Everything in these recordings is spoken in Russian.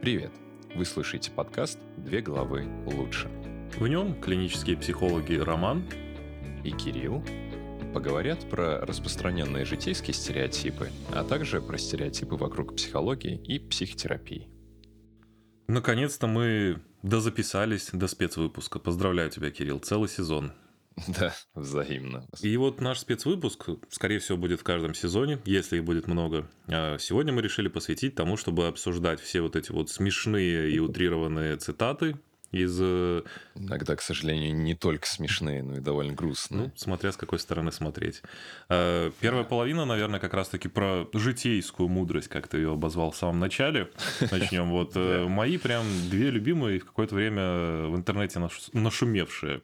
Привет! Вы слушаете подкаст «Две головы лучше». В нем клинические психологи Роман и Кирилл поговорят про распространенные житейские стереотипы, а также про стереотипы вокруг психологии и психотерапии. Наконец-то мы дозаписались до спецвыпуска. Поздравляю тебя, Кирилл, целый сезон. Да, взаимно. И вот наш спецвыпуск, скорее всего, будет в каждом сезоне, если их будет много. А сегодня мы решили посвятить тому, чтобы обсуждать все вот эти вот смешные и утрированные цитаты из... Э, Иногда, к сожалению, не только смешные, но и довольно грустные. Ну, смотря с какой стороны смотреть. А, первая половина, наверное, как раз-таки про житейскую мудрость, как ты ее обозвал в самом начале. Начнем. Вот э, мои прям две любимые в какое-то время в интернете нашумевшие.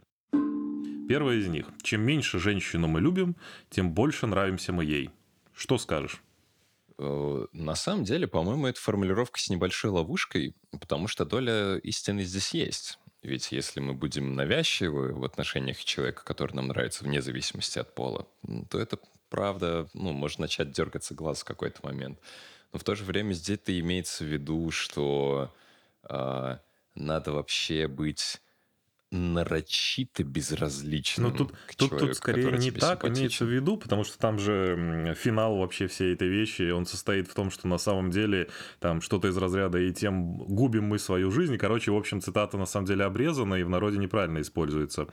Первая из них. Чем меньше женщину мы любим, тем больше нравимся мы ей. Что скажешь? Э, на самом деле, по-моему, это формулировка с небольшой ловушкой, потому что доля истины здесь есть. Ведь если мы будем навязчивы в отношениях человека, который нам нравится вне зависимости от пола, то это правда, ну, может начать дергаться глаз в какой-то момент. Но в то же время здесь-то имеется в виду, что э, надо вообще быть нарочито безразличным. Ну, тут, тут, человеку, тут скорее не так имеется в виду, потому что там же финал вообще всей этой вещи, он состоит в том, что на самом деле там что-то из разряда и тем губим мы свою жизнь. Короче, в общем, цитата на самом деле обрезана и в народе неправильно используется.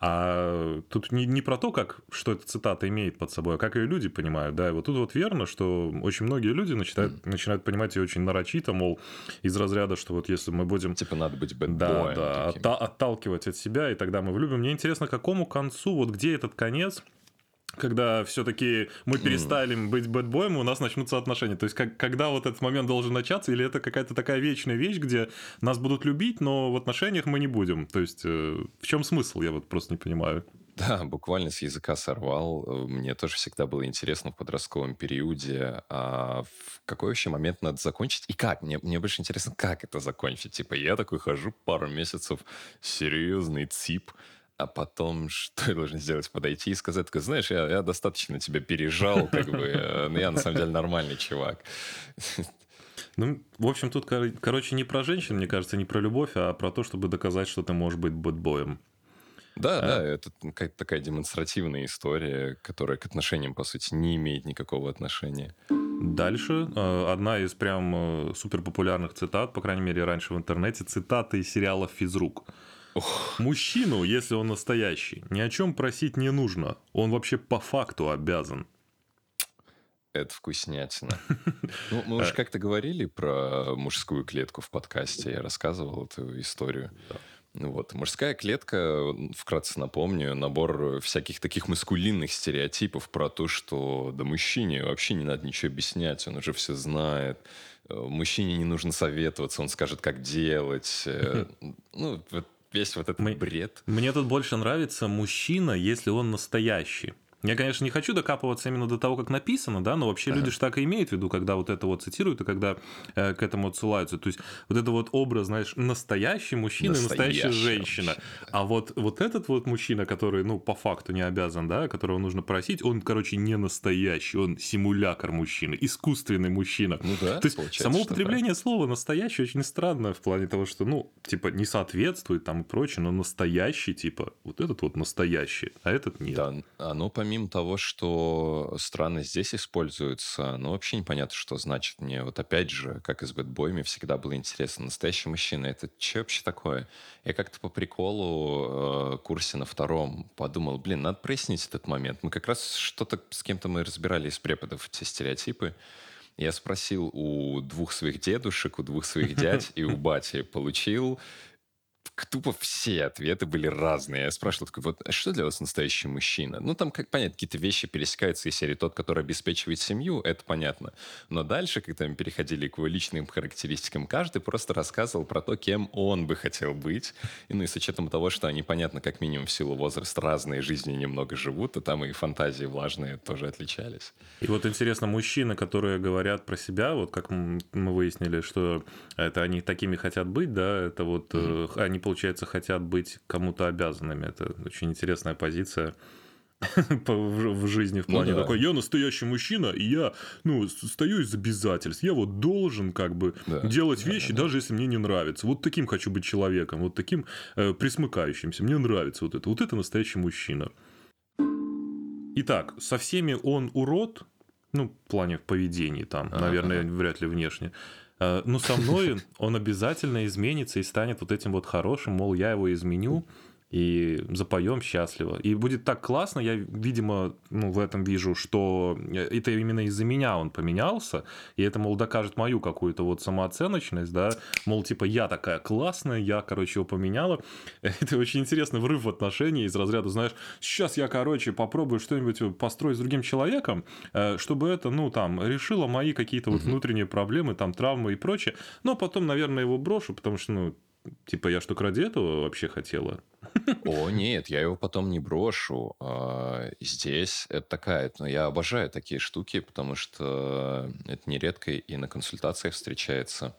А тут не, не про то, как, что эта цитата имеет под собой, а как ее люди понимают. Да, и вот тут вот верно, что очень многие люди начинают, mm. начинают понимать ее очень нарочито, мол, из разряда, что вот если мы будем... Типа надо быть бэтбоем. Да, да, отта- отталкивать отталкивать от себя, и тогда мы влюбим. Мне интересно, к какому концу, вот где этот конец, когда все-таки мы перестали mm. быть бэтбоем, у нас начнутся отношения. То есть, как, когда вот этот момент должен начаться, или это какая-то такая вечная вещь, где нас будут любить, но в отношениях мы не будем. То есть, э, в чем смысл, я вот просто не понимаю. Да, буквально с языка сорвал. Мне тоже всегда было интересно в подростковом периоде, а в какой вообще момент надо закончить и как? Мне, мне больше интересно, как это закончить. Типа я такой хожу пару месяцев, серьезный цип, а потом что я должен сделать? Подойти и сказать, такой, знаешь, я, я достаточно тебя пережал, как бы, э, но я на самом деле нормальный чувак. Ну, в общем, тут, короче, не про женщин, мне кажется, не про любовь, а про то, чтобы доказать, что ты можешь быть бэтбоем. Да, а? да, это какая-то такая демонстративная история, которая к отношениям, по сути, не имеет никакого отношения. Дальше э, одна из прям э, супер популярных цитат, по крайней мере, раньше в интернете, цитаты из сериала «Физрук». Ох. Мужчину, если он настоящий, ни о чем просить не нужно. Он вообще по факту обязан. Это вкуснятина. Ну, мы уже как-то говорили про мужскую клетку в подкасте. Я рассказывал эту историю. Вот. Мужская клетка, вкратце напомню, набор всяких таких маскулинных стереотипов про то, что да мужчине вообще не надо ничего объяснять, он уже все знает. Э, мужчине не нужно советоваться, он скажет, как делать. Э, ну, весь вот этот бред. Мне тут больше нравится мужчина, если он настоящий. Я, конечно, не хочу докапываться именно до того, как написано, да, но вообще ага. люди же так и имеют в виду, когда вот это вот цитируют и когда э, к этому отсылаются. То есть вот это вот образ, знаешь, настоящий мужчина настоящая, настоящая женщина. Мужчина. А вот, вот этот вот мужчина, который, ну, по факту не обязан, да, которого нужно просить, он, короче, не настоящий, он симулятор мужчины, искусственный мужчина. Ну да, То есть само употребление слова «настоящий» очень странно в плане того, что, ну, типа, не соответствует там и прочее, но настоящий, типа, вот этот вот настоящий, а этот нет. Да, оно помимо помимо того, что странно здесь используется, ну, вообще непонятно, что значит. Мне вот опять же, как и с бэтбоями, всегда было интересно. Настоящий мужчина, это что вообще такое? Я как-то по приколу э, курсе на втором подумал, блин, надо прояснить этот момент. Мы как раз что-то с кем-то мы разбирали из преподов эти стереотипы. Я спросил у двух своих дедушек, у двух своих дядь и у бати. Получил тупо все ответы были разные. Я спрашивал такой, вот а что для вас настоящий мужчина? Ну, там, как понятно, какие-то вещи пересекаются из серии тот, который обеспечивает семью, это понятно. Но дальше, когда мы переходили к его личным характеристикам, каждый просто рассказывал про то, кем он бы хотел быть. И, ну, и с учетом того, что они, понятно, как минимум в силу возраста разные жизни немного живут, то там и фантазии влажные тоже отличались. И вот интересно, мужчины, которые говорят про себя, вот как мы выяснили, что это они такими хотят быть, да, это вот mm-hmm. они получается, хотят быть кому-то обязанными. Это очень интересная позиция. в жизни в Ну плане да. такой, я настоящий мужчина, и я, ну, стою из обязательств, я вот должен как бы Да. делать Да, вещи, да, да. даже если мне не нравится. Вот таким хочу быть человеком, вот таким э, присмыкающимся. Мне нравится вот это. Вот это настоящий мужчина. Итак, со всеми он урод, ну, в плане поведения там, Ага, наверное, ага. вряд ли внешне. Э, Но со мной он обязательно изменится и станет вот этим вот хорошим, мол, я его изменю, и запоем счастливо. И будет так классно, я, видимо, ну, в этом вижу, что это именно из-за меня он поменялся, и это, мол, докажет мою какую-то вот самооценочность, да, мол, типа, я такая классная, я, короче, его поменяла. Это очень интересный врыв в отношении из разряда, знаешь, сейчас я, короче, попробую что-нибудь построить с другим человеком, э, чтобы это, ну, там, решило мои какие-то вот внутренние проблемы, там, травмы и прочее, но потом, наверное, его брошу, потому что, ну, типа, я что, ради этого вообще хотела? О, нет, я его потом не брошу. А, Здесь это такая, ну, я обожаю такие штуки, потому что это нередко и на консультациях встречается,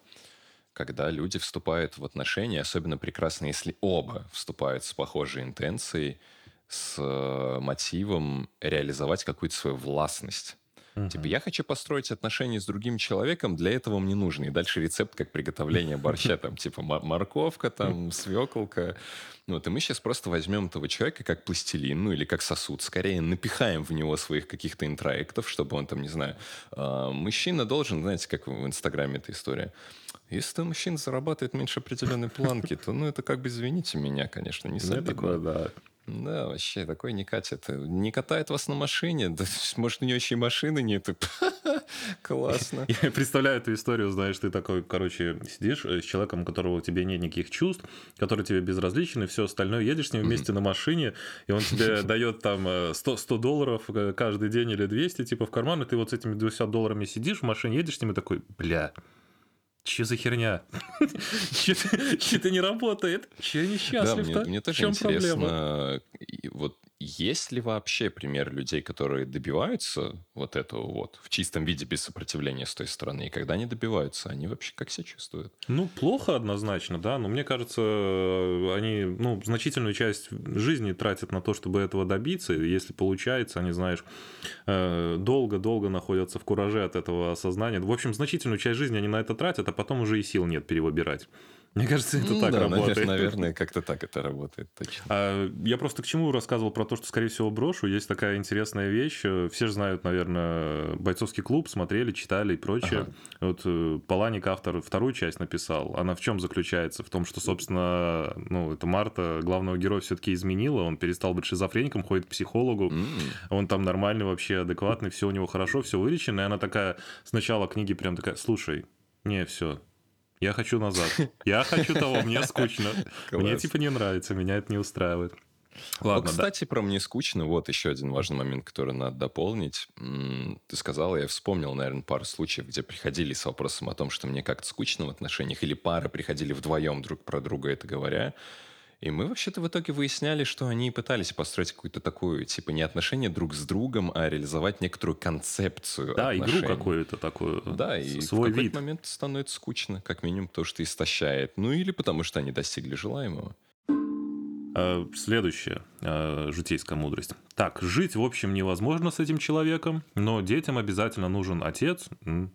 когда люди вступают в отношения, особенно прекрасно, если оба вступают с похожей интенцией, с мотивом реализовать какую-то свою властность. Типа, я хочу построить отношения с другим человеком, для этого мне нужно. И дальше рецепт, как приготовление борща. Там, типа, мо- морковка, там, свеколка. Ну, Вот, и мы сейчас просто возьмем этого человека как пластилин, ну, или как сосуд. Скорее, напихаем в него своих каких-то интроектов, чтобы он там, не знаю... а, Мужчина должен, знаете, как в Инстаграме эта история. Если мужчина зарабатывает меньше определенной планки, то, ну, это как бы, извините меня, конечно, не Мне солидно. да. Да, вообще, такой не катит. Не катает вас на машине? Да, может, у него еще и машины нет. Классно. Я представляю эту историю, знаешь, ты такой, короче, сидишь э, с человеком, у которого тебе нет никаких чувств, который тебе безразличен, и все остальное, едешь с ним вместе на машине, и он тебе дает там э, 100, 100 долларов э, каждый день или 200, типа, в карман, и ты вот с этими 200 долларами сидишь в машине, едешь с ним и такой, бля, Че за херня? Че-то не работает? Че я Да, несчастлив мне, мне В тоже чем проблема? интересно, и вот есть ли вообще пример людей, которые добиваются вот этого вот в чистом виде без сопротивления с той стороны, и когда они добиваются, они вообще как себя чувствуют? Ну, плохо однозначно, да, но мне кажется, они, ну, значительную часть жизни тратят на то, чтобы этого добиться, и если получается, они, знаешь, э, долго-долго находятся в кураже от этого осознания. В общем, значительную часть жизни они на это тратят, а потом уже и сил нет перевыбирать. Мне кажется, это М, так да, работает. навер- Наверное, как-то так это работает. Точно. А, Я просто к чему рассказывал про то, что, скорее всего, брошу. Есть такая интересная вещь. Э, Все же знают, наверное, бойцовский клуб, смотрели, читали и прочее. Ага. Вот э, Паланик, автор, вторую часть написал. Она в чем заключается? В том, что, собственно, ну, это Марта главного героя все-таки изменила. Он перестал быть шизофреником, ходит к психологу. М, Он там нормальный вообще, адекватный, все у него хорошо, все вылечено. И она такая с начала книги прям такая, слушай, не, все, я хочу назад. Я хочу того, мне скучно. Мне типа не нравится, меня это не устраивает. Ладно, ну, кстати, про «Мне скучно», вот еще один важный момент, который надо дополнить. Ты сказала, я вспомнил, наверное, пару случаев, где приходили с вопросом о том, что мне как-то скучно в отношениях, или пары приходили вдвоем друг про друга это говоря. И мы вообще-то в итоге выясняли, что они пытались построить какую-то такую, типа, не отношения друг с другом, а реализовать некоторую концепцию Да, игру отношений. какую-то такую. Да, и свой в какой-то вид. момент становится скучно, как минимум то, что истощает. Ну или потому, что они достигли желаемого. А, Следующая а, житейская мудрость. Так, жить, в общем, невозможно с этим человеком, но детям обязательно нужен отец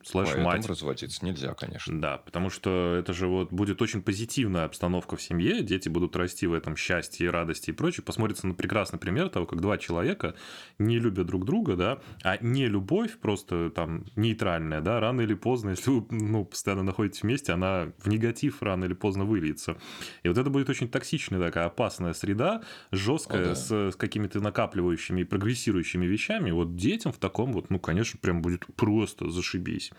слэш мать. разводиться нельзя, конечно. Да, потому что это же вот будет очень позитивная обстановка в семье, дети будут расти в этом счастье и радости и прочее. Посмотрится на прекрасный пример того, как два человека не любят друг друга, да, а не любовь просто там нейтральная, да, рано или поздно, если вы ну, постоянно находитесь вместе, она в негатив рано или поздно выльется. И вот это будет очень токсичная такая опасная среда, жесткая, да. с, с какими-то накапливающими и прогрессирующими вещами. Вот детям в таком вот, ну, конечно, прям будет просто зашибись.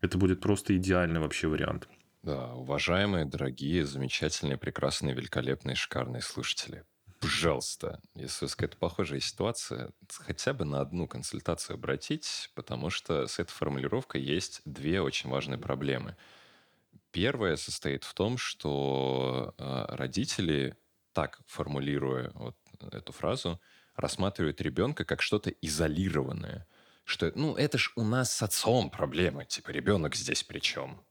Это будет просто идеальный вообще вариант. Да, уважаемые, дорогие, замечательные, прекрасные, великолепные, шикарные слушатели. Пожалуйста, если у вас какая-то похожая ситуация, хотя бы на одну консультацию обратитесь, потому что с этой формулировкой есть две очень важные проблемы. Первая состоит в том, что э, родители, так формулируя вот эту фразу, рассматривают ребенка как что-то изолированное. Что, ну, это ж у нас с отцом проблемы, типа, ребенок здесь при чем?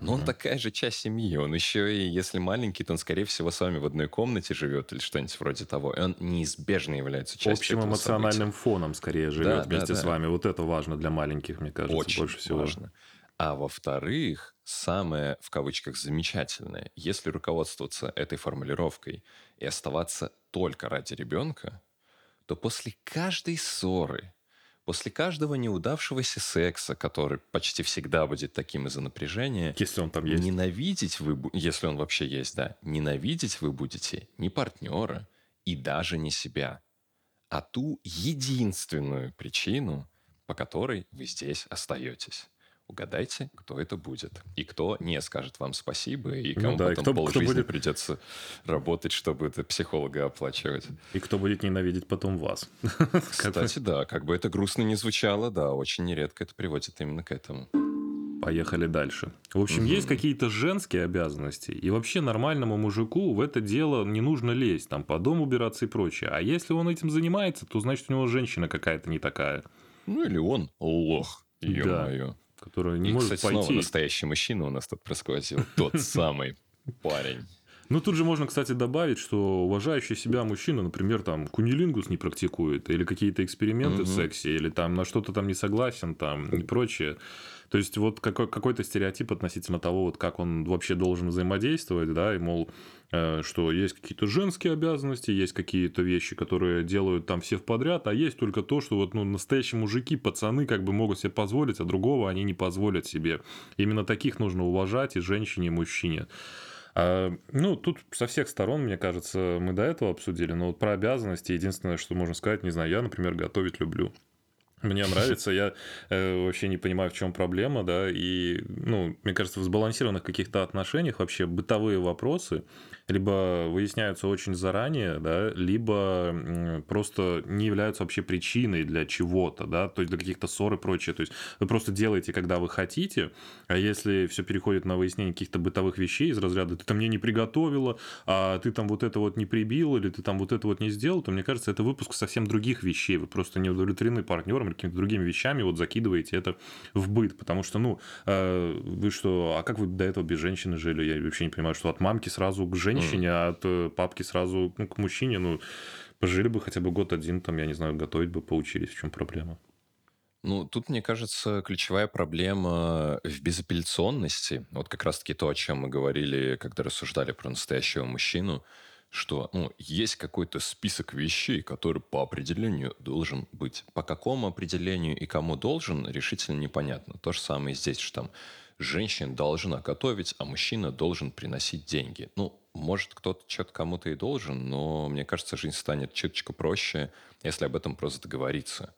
Но он такая же часть семьи. Он еще и, если маленький, то он, скорее всего, с вами в одной комнате живет или что-нибудь вроде того. И он неизбежно является частью Общим этого эмоциональным события. фоном скорее живет Да, да, вместе с да. вами. Вот это важно для маленьких, мне кажется, Очень больше всего. важно. А во-вторых, самое, в кавычках, замечательное, если руководствоваться этой формулировкой и оставаться только ради ребенка, то после каждой ссоры, после каждого неудавшегося секса, который почти всегда будет таким из-за напряжения, Если он там есть. ненавидеть вы, если он вообще есть, да, ненавидеть вы будете не партнера и даже не себя, а ту единственную причину, по которой вы здесь остаетесь. Угадайте, кто это будет. И кто не скажет вам спасибо, и Ну кому да, и потом кто полжизни будет- придется работать, чтобы это психолога оплачивать. И кто будет ненавидеть потом вас. Кстати, да, как бы это грустно не звучало, да, очень нередко это приводит именно к этому. Поехали дальше. В общем, Мгм. есть какие-то женские обязанности, и вообще нормальному мужику в это дело не нужно лезть, там, по дому убираться и прочее. А если он этим занимается, то значит у него женщина какая-то не такая, Ну или он лох, Да. Которая не И, может кстати, снова пойти. настоящий мужчина у нас тут просквозил. Тот самый парень. Ну, тут же можно, кстати, добавить, что уважающий себя мужчина, например, там, кунилингус не практикует, или какие-то эксперименты в Мгм. сексе, или там на что-то там не согласен, там, и прочее. То есть, вот какой- какой-то стереотип относительно того, вот как он вообще должен взаимодействовать, да, и, мол, э, что есть какие-то женские обязанности, есть какие-то вещи, которые делают там все в подряд, а есть только то, что вот, ну, настоящие мужики, пацаны как бы могут себе позволить, а другого они не позволят себе. Именно таких нужно уважать и женщине, и мужчине. А, ну, тут со всех сторон, мне кажется, мы до этого обсудили, но вот про обязанности единственное, что можно сказать, не знаю, я, например, готовить люблю. Мне нравится, я э, вообще не понимаю, в чем проблема, да, и, ну, мне кажется, в сбалансированных каких-то отношениях вообще бытовые вопросы либо выясняются очень заранее, да, либо просто не являются вообще причиной для чего-то, да, то есть для каких-то ссор и прочее. То есть вы просто делаете, когда вы хотите, а если все переходит на выяснение каких-то бытовых вещей из разряда «ты там мне не приготовила», а ты там вот это вот не прибил, или ты там вот это вот не сделал, то, мне кажется, это выпуск совсем других вещей. Вы просто не удовлетворены партнером или какими-то другими вещами, вот закидываете это в быт. Потому что, ну, э, вы что, а как вы до этого без женщины жили? Я вообще не понимаю, что от мамки сразу к женщине, а от папки сразу ну, к мужчине, ну, пожили бы хотя бы год один, там, я не знаю, готовить бы поучились, в чем проблема. Ну, тут, мне кажется, ключевая проблема в безапелляционности. Вот как раз-таки то, о чем мы говорили, когда рассуждали про настоящего мужчину, что ну, есть какой-то список вещей, который по определению должен быть. По какому определению и кому должен, решительно непонятно. То же самое здесь, что там женщина должна готовить, а мужчина должен приносить деньги. Ну, может, кто-то что-то кому-то и должен, но мне кажется, жизнь станет чуточку проще, если об этом просто договориться.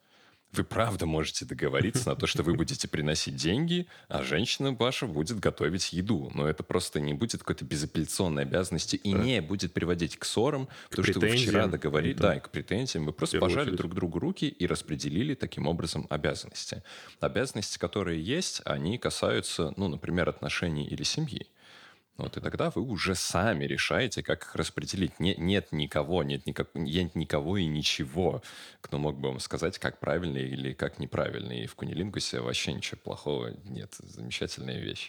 Вы правда можете договориться на то, что вы будете приносить деньги, а женщина ваша будет готовить еду. Но это просто не будет какой-то безапелляционной обязанности и не будет приводить к ссорам, потому что вы вчера договорились, Да. да, и к претензиям. Вы просто пожали очередь. друг другу руки и распределили таким образом обязанности. Обязанности, которые есть, они касаются, ну, например, отношений или семьи. Вот, и тогда вы уже сами решаете, как их распределить. Не- нет никого, нет, никак, нет никого и ничего, кто мог бы вам сказать, как правильно или как неправильно. И в кунилингусе вообще ничего плохого нет. Замечательная вещь.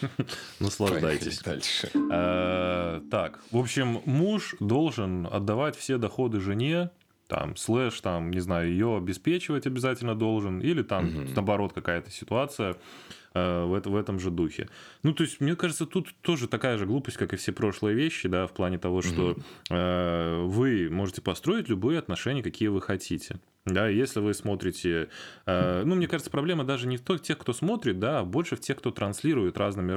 Наслаждайтесь. Дальше. Э, Так, в общем, муж должен отдавать все доходы жене, там, слэш, там, не знаю, ее обеспечивать обязательно должен, или там, наоборот, какая-то ситуация в, это- в этом же духе. Ну, то есть, мне кажется, тут тоже такая же глупость, как и все прошлые вещи, да, в плане того, что э, вы можете построить любые отношения, какие вы хотите. Да, если вы смотрите... э, ну, мне кажется, проблема даже не в тех, кто смотрит, да, а больше в тех, кто транслирует разными,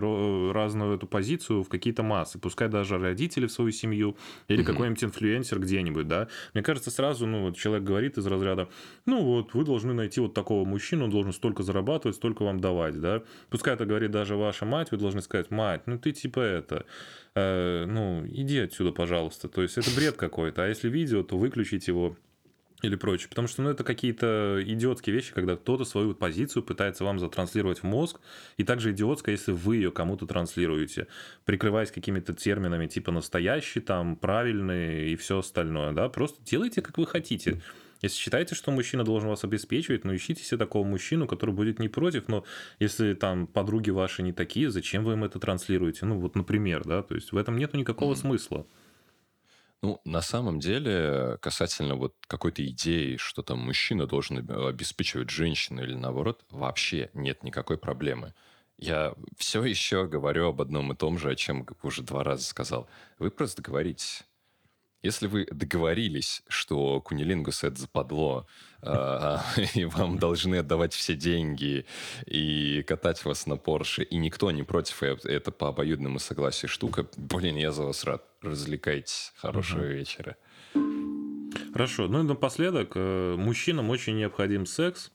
разную эту позицию в какие-то массы. Пускай даже родители в свою семью или Мгм. какой-нибудь инфлюенсер где-нибудь, да. Мне кажется, сразу, ну, вот человек говорит из разряда, ну, вот, вы должны найти вот такого мужчину, он должен столько зарабатывать, столько вам давать, да. Пускай это говорит даже ваша мать, вы должны сказать, мать, ну, ты типа это, э, ну, иди отсюда, пожалуйста. То есть, это бред какой-то. А если видео, то выключить его или прочее. Потому что ну, это какие-то идиотские вещи, когда кто-то свою позицию пытается вам затранслировать в мозг, и также идиотско, если вы ее кому-то транслируете, прикрываясь какими-то терминами типа настоящий, там, правильный и все остальное, да, просто делайте, как вы хотите. Если считаете, что мужчина должен вас обеспечивать, ну ищите себе такого мужчину, который будет не против, но если там подруги ваши не такие, зачем вы им это транслируете? Ну вот, например, да, то есть в этом нету никакого mm-hmm. смысла. Ну, на самом деле, касательно вот какой-то идеи, что там мужчина должен обеспечивать женщину или наоборот, вообще нет никакой проблемы. Я все еще говорю об одном и том же, о чем уже два раза сказал. Вы просто говорите. Если вы договорились, что кунилингус это западло, э, и вам должны отдавать все деньги и катать вас на Порше, и никто не против, это по обоюдному согласию штука, блин, я за вас рад. Развлекайтесь. Хорошего угу. вечера. Хорошо. Ну и напоследок, э, мужчинам очень необходим секс.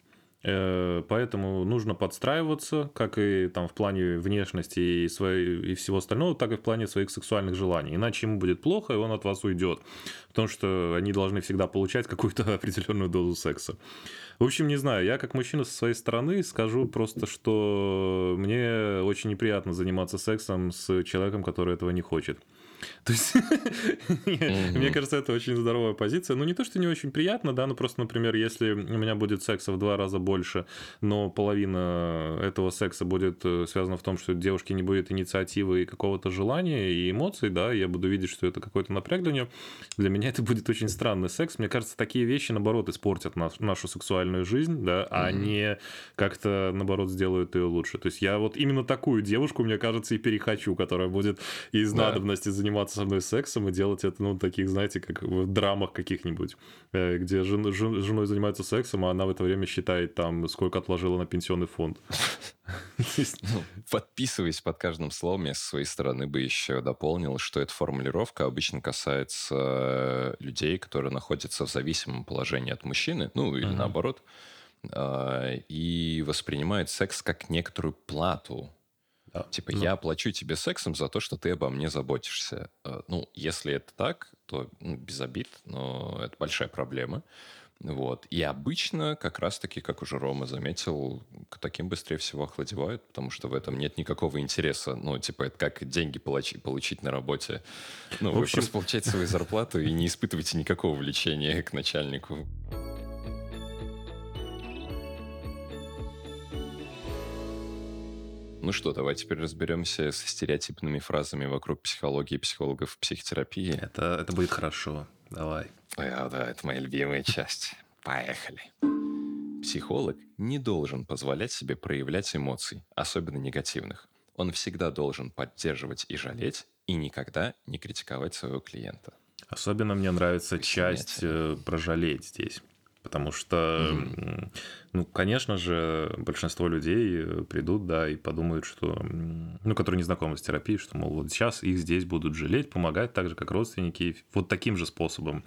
Э, поэтому нужно подстраиваться, как и там в плане внешности и, своей, и всего остального, так и в плане своих сексуальных желаний. Иначе ему будет плохо, и он от вас уйдет. Потому что они должны всегда получать какую-то определенную дозу секса. В общем, не знаю, я как мужчина со своей стороны скажу просто, что мне очень неприятно заниматься сексом с человеком, который этого не хочет. То есть, мне кажется, это очень здоровая позиция. Ну, не то, что не очень приятно, да, но просто, например, если у меня будет секса в два раза больше, но половина этого секса будет э, связана в том, что девушки не будет инициативы и какого-то желания и эмоций, да, я буду видеть, что это какой-то напряг для нее, для меня это будет очень странный секс. Мне кажется, такие вещи, наоборот, испортят нашу сексуальную жизнь, да, а не как-то, наоборот, сделают ее лучше. То есть я вот именно такую девушку, мне кажется, и перехочу, которая будет из надобности заниматься заниматься со мной сексом и делать это, ну, таких, знаете, как в драмах каких-нибудь, э, где жен, жен, женой занимается сексом, а она в это время считает там, сколько отложила на пенсионный фонд. Ну, подписываясь под каждым словом, я со своей стороны бы еще дополнил, что эта формулировка обычно касается людей, которые находятся в зависимом положении от мужчины, ну, или наоборот, а, и воспринимают секс как некоторую плату типа, ну. я плачу тебе сексом за то, что ты обо мне заботишься. А, ну, если это так, то ну, без обид, но это большая проблема. Вот. И обычно, как раз-таки, как уже Рома заметил, к таким быстрее всего охладевают, потому что в этом нет никакого интереса. Ну, типа, это как деньги получить, получить на работе. Ну, в общем... вы просто получаете свою зарплату и не испытываете никакого влечения к начальнику. Ну что, давай теперь разберемся со стереотипными фразами вокруг психологии, психологов, психотерапии. Это, это будет хорошо. Давай. А, да, это моя любимая часть. Поехали. Психолог не должен позволять себе проявлять эмоций, особенно негативных. Он всегда должен поддерживать и жалеть, и никогда не критиковать своего клиента. Особенно мне нравится часть э, про жалеть здесь. Потому что, mm-hmm. ну, конечно же, большинство людей придут, да, и подумают, что, ну, которые не знакомы с терапией, что, мол, вот сейчас их здесь будут жалеть, помогать так же, как родственники, вот таким же способом.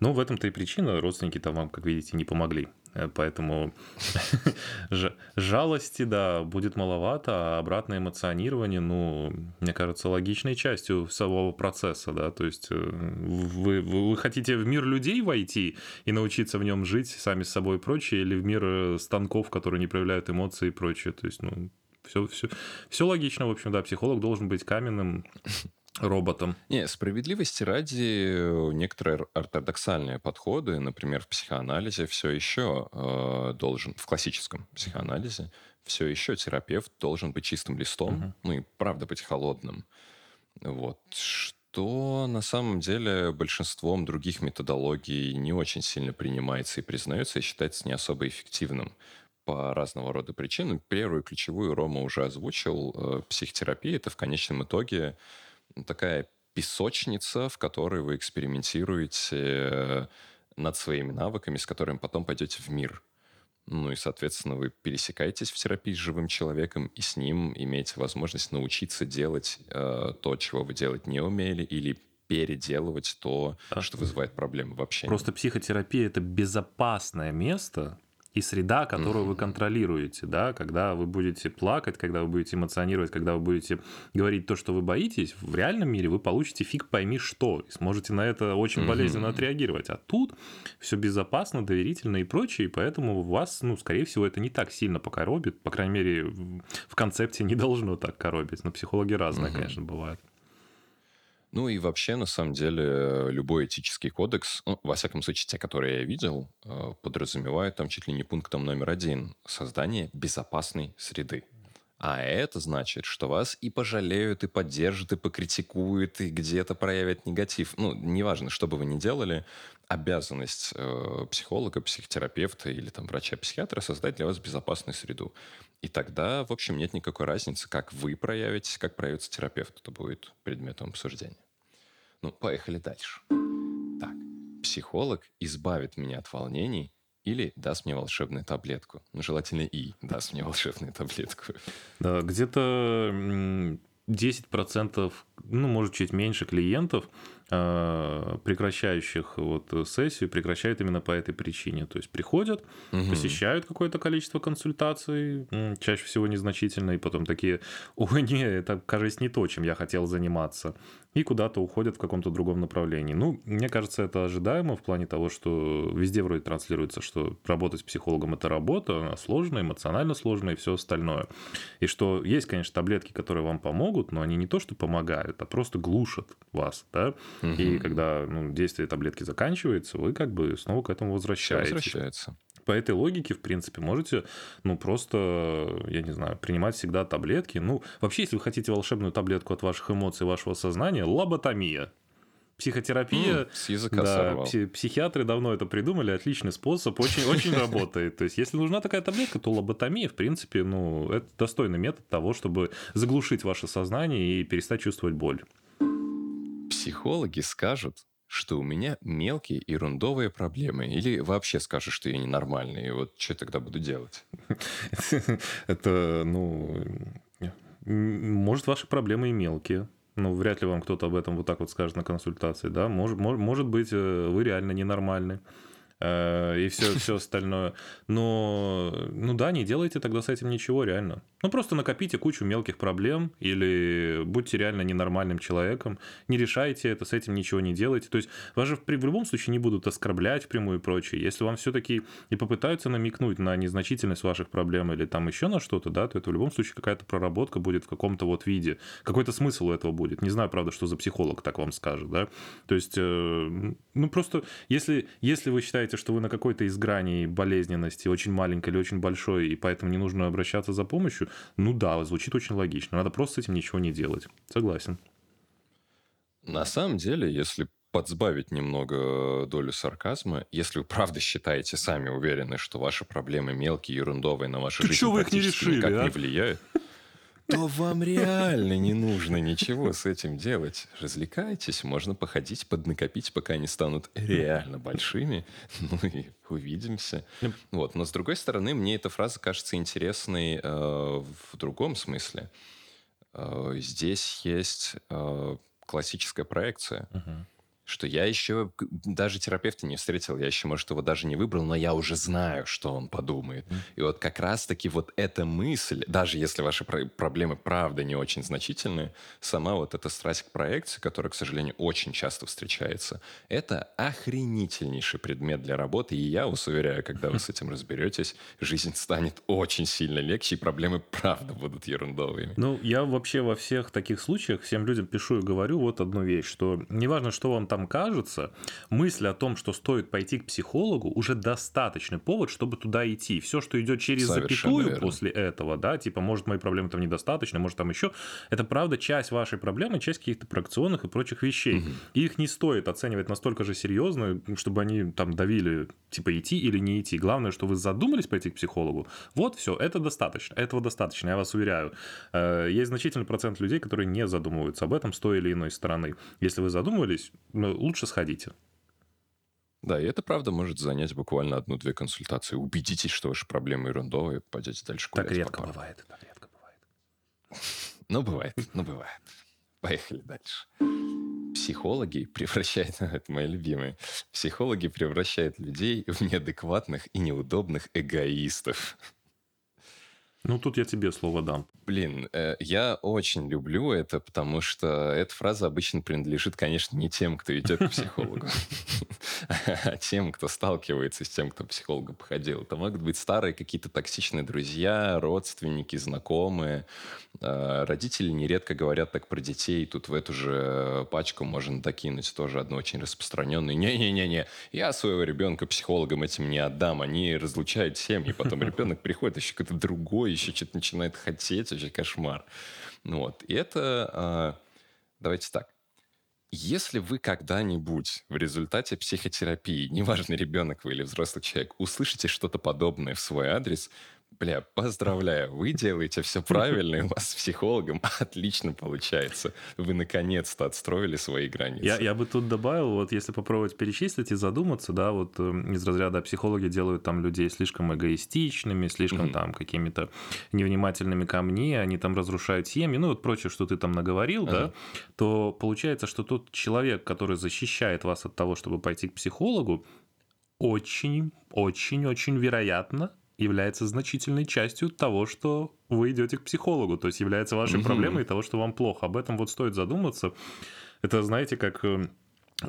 Но в этом-то и причина, родственники-то вам, как видите, не помогли. Э, поэтому жалости, да, будет маловато, а обратное эмоционирование, ну, мне кажется, логичной частью самого процесса, да, то есть э, вы, вы, вы хотите в мир людей войти и научиться в нем жить сами с собой и прочее, или в мир э, станков, которые не проявляют эмоции и прочее, то есть, ну, все, все, все логично, в общем, да, психолог должен быть каменным, роботом. Не, справедливости ради некоторые ортодоксальные подходы, например, в психоанализе все еще э, должен, в классическом психоанализе, все еще терапевт должен быть чистым листом, угу. ну и правда быть холодным. Вот. Что на самом деле большинством других методологий не очень сильно принимается и признается, и считается не особо эффективным по разного рода причинам. Первую ключевую Рома уже озвучил. Э, психотерапия — это в конечном итоге такая песочница, в которой вы экспериментируете э, над своими навыками, с которыми потом пойдете в мир. Ну и, соответственно, вы пересекаетесь в терапии с живым человеком, и с ним имеете возможность научиться делать э, то, чего вы делать не умели, или переделывать то, а. что вызывает проблемы вообще. Просто психотерапия это безопасное место, и среда, которую вы контролируете, да, когда вы будете плакать, когда вы будете эмоционировать, когда вы будете говорить то, что вы боитесь, в реальном мире вы получите фиг пойми что, и сможете на это очень болезненно отреагировать. А тут все безопасно, доверительно и прочее, и поэтому вас, ну, скорее всего, это не так сильно покоробит, по крайней мере, в концепте не должно так коробить, но психологи разные, конечно, бывают. Ну и вообще, на самом деле, любой этический кодекс, ну, во всяком случае, те, которые я видел, э, подразумевают там чуть ли не пунктом номер один создание безопасной среды. А это значит, что вас и пожалеют, и поддержат, и покритикуют, и где-то проявят негатив. Ну, неважно, что бы вы ни делали, обязанность э, психолога, психотерапевта или там врача-психиатра создать для вас безопасную среду. И тогда, в общем, нет никакой разницы, как вы проявитесь, как проявится терапевт. Это будет предметом обсуждения. Ну, поехали дальше. Так, психолог избавит меня от волнений или даст мне волшебную таблетку. Ну, желательно и даст мне волшебную таблетку. Да, где-то 10%, ну, может, чуть меньше клиентов а, прекращающих вот сессию прекращают именно по этой причине. То есть приходят, угу. посещают какое-то количество консультаций, чаще всего незначительно, и потом такие, ой, не, это, кажется, не то, чем я хотел заниматься. И куда-то уходят в каком-то другом направлении. Ну, мне кажется, это ожидаемо в плане того, что везде вроде транслируется, что работать с психологом – это работа, она сложная, эмоционально сложная и все остальное. И что есть, конечно, таблетки, которые вам помогут, но они не то, что помогают, а просто глушат вас, да? Угу. И когда ну, действие таблетки заканчивается, вы как бы снова к этому возвращаетесь. Возвращается. По этой логике, в принципе, можете, ну, просто, я не знаю, принимать всегда таблетки. Ну, вообще, если вы хотите волшебную таблетку от ваших эмоций, вашего сознания, лоботомия. Психотерапия, mm, с языка да, пси- психиатры давно это придумали, отличный способ, очень, очень работает. То есть, если нужна такая таблетка, то лоботомия, в принципе, ну, это достойный метод того, чтобы заглушить ваше сознание и перестать чувствовать боль психологи скажут, что у меня мелкие ерундовые проблемы. Или вообще скажут, что я ненормальный. И вот что тогда буду делать? Это, ну... Может, ваши проблемы и мелкие. Ну, вряд ли вам кто-то об этом вот так вот скажет на консультации, да? Может, может, быть, э, вы реально ненормальный. Э, и все, все остальное. Но, ну да, не делайте тогда с этим ничего реально. Ну просто накопите кучу мелких проблем или будьте реально ненормальным человеком, не решайте это, с этим ничего не делайте. То есть вас же в, в любом случае не будут оскорблять впрямую и прочее. Если вам все-таки и попытаются намекнуть на незначительность ваших проблем или там еще на что-то, да, то это в любом случае какая-то проработка будет в каком-то вот виде. Какой-то смысл у этого будет. Не знаю, правда, что за психолог так вам скажет, да. То есть, э, ну просто, если, если вы считаете считаете, что вы на какой-то из граней болезненности, очень маленькой или очень большой, и поэтому не нужно обращаться за помощью, ну да, звучит очень логично. Надо просто с этим ничего не делать. Согласен. На самом деле, если подсбавить немного долю сарказма, если вы правда считаете, сами уверены, что ваши проблемы мелкие, ерундовые, на вашу Ты жизнь вы их не решили, никак а? не влияют, то вам реально не нужно ничего с этим делать. Развлекайтесь, можно походить, поднакопить, пока они станут реально большими. Ну и увидимся. Вот. Но с другой стороны, мне эта фраза кажется интересной э, в другом смысле. Э, здесь есть э, классическая проекция. Uh-huh что я еще даже терапевта не встретил, я еще, может, его даже не выбрал, но я уже знаю, что он подумает. Mm. И вот как раз-таки вот эта мысль, даже если ваши про- проблемы правда не очень значительные, сама вот эта страсть к проекции, которая, к сожалению, очень часто встречается, это охренительнейший предмет для работы, и я вас уверяю, когда вы с этим разберетесь, жизнь станет очень сильно легче, и проблемы правда будут ерундовыми. Ну, я вообще во всех таких случаях всем людям пишу и говорю вот одну вещь, что неважно, что вам там кажется, мысль о том, что стоит пойти к психологу, уже достаточный повод, чтобы туда идти. Все, что идет через Совершенно запятую верно. после этого, да, типа, может, мои проблемы там недостаточно, может, там еще, это правда часть вашей проблемы, часть каких-то проекционных и прочих вещей. Угу. И их не стоит оценивать настолько же серьезно, чтобы они там давили, типа, идти или не идти. Главное, что вы задумались пойти к психологу. Вот, все, это достаточно. Этого достаточно, я вас уверяю. Э, есть значительный процент людей, которые не задумываются об этом с той или иной стороны. Если вы задумывались, ну, лучше сходите. Да, и это правда может занять буквально одну-две консультации. Убедитесь, что ваши проблемы ерундовые, пойдете дальше гулять. Так редко бывает, так редко бывает. Ну, бывает, ну, бывает. Поехали дальше. Психологи превращают, это мои любимые, психологи превращают людей в неадекватных и неудобных эгоистов. Ну, тут я тебе слово дам. Блин, э, я очень люблю это, потому что эта фраза обычно принадлежит, конечно, не тем, кто идет к психологу, а тем, кто сталкивается с тем, кто психолога походил. Это могут быть старые какие-то токсичные друзья, родственники, знакомые, э, родители нередко говорят так про детей, тут в эту же пачку можно докинуть тоже одно очень распространенное. Не-не-не-не, я своего ребенка психологам этим не отдам, они разлучают семьи, потом ребенок приходит, еще какой-то другой, еще что-то начинает хотеть, вообще кошмар. Ну вот, и это, э, давайте так, если вы когда-нибудь в результате психотерапии, неважно, ребенок вы или взрослый человек, услышите что-то подобное в свой адрес, Бля, поздравляю, вы делаете все правильно, и у вас с психологом отлично получается. Вы наконец-то отстроили свои границы. Я, я бы тут добавил, вот если попробовать перечислить и задуматься, да, вот э, из разряда психологи делают там людей слишком эгоистичными, слишком mm-hmm. там какими-то невнимательными ко мне, они там разрушают семьи, ну вот прочее, что ты там наговорил, uh-huh. да, то получается, что тот человек, который защищает вас от того, чтобы пойти к психологу, очень, очень, очень вероятно является значительной частью того, что вы идете к психологу, то есть является вашей угу. проблемой того, что вам плохо. Об этом вот стоит задуматься. Это, знаете, как э,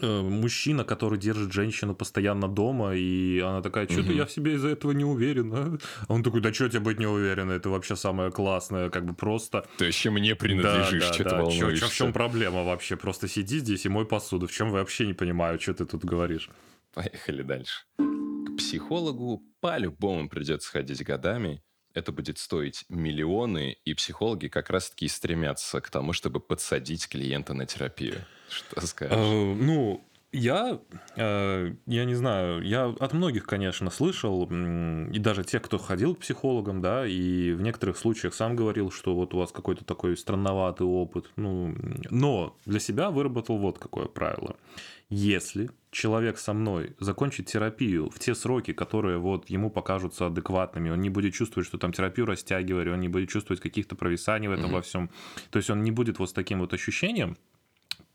э, мужчина, который держит женщину постоянно дома, и она такая, что-то угу. я в себе из-за этого не уверена. А он такой, да что тебе быть не уверена, это вообще самое классное, как бы просто... Ты еще мне принадлежишь, да, да, что да. ты волнуешься. Чё, чё, в чем проблема вообще? Просто сиди здесь и мой посуду. В чем вообще не понимаю, что ты тут говоришь? Поехали дальше психологу по-любому придется ходить годами. Это будет стоить миллионы, и психологи как раз-таки стремятся к тому, чтобы подсадить клиента на терапию. Что скажешь? Э, ну, я, э, я не знаю, я от многих, конечно, слышал, и даже тех, кто ходил к психологам, да, и в некоторых случаях сам говорил, что вот у вас какой-то такой странноватый опыт. Ну, но для себя выработал вот какое правило. Если человек со мной закончит терапию в те сроки, которые вот ему покажутся адекватными, он не будет чувствовать, что там терапию растягивали, он не будет чувствовать каких-то провисаний в этом mm-hmm. во всем, то есть он не будет вот с таким вот ощущением,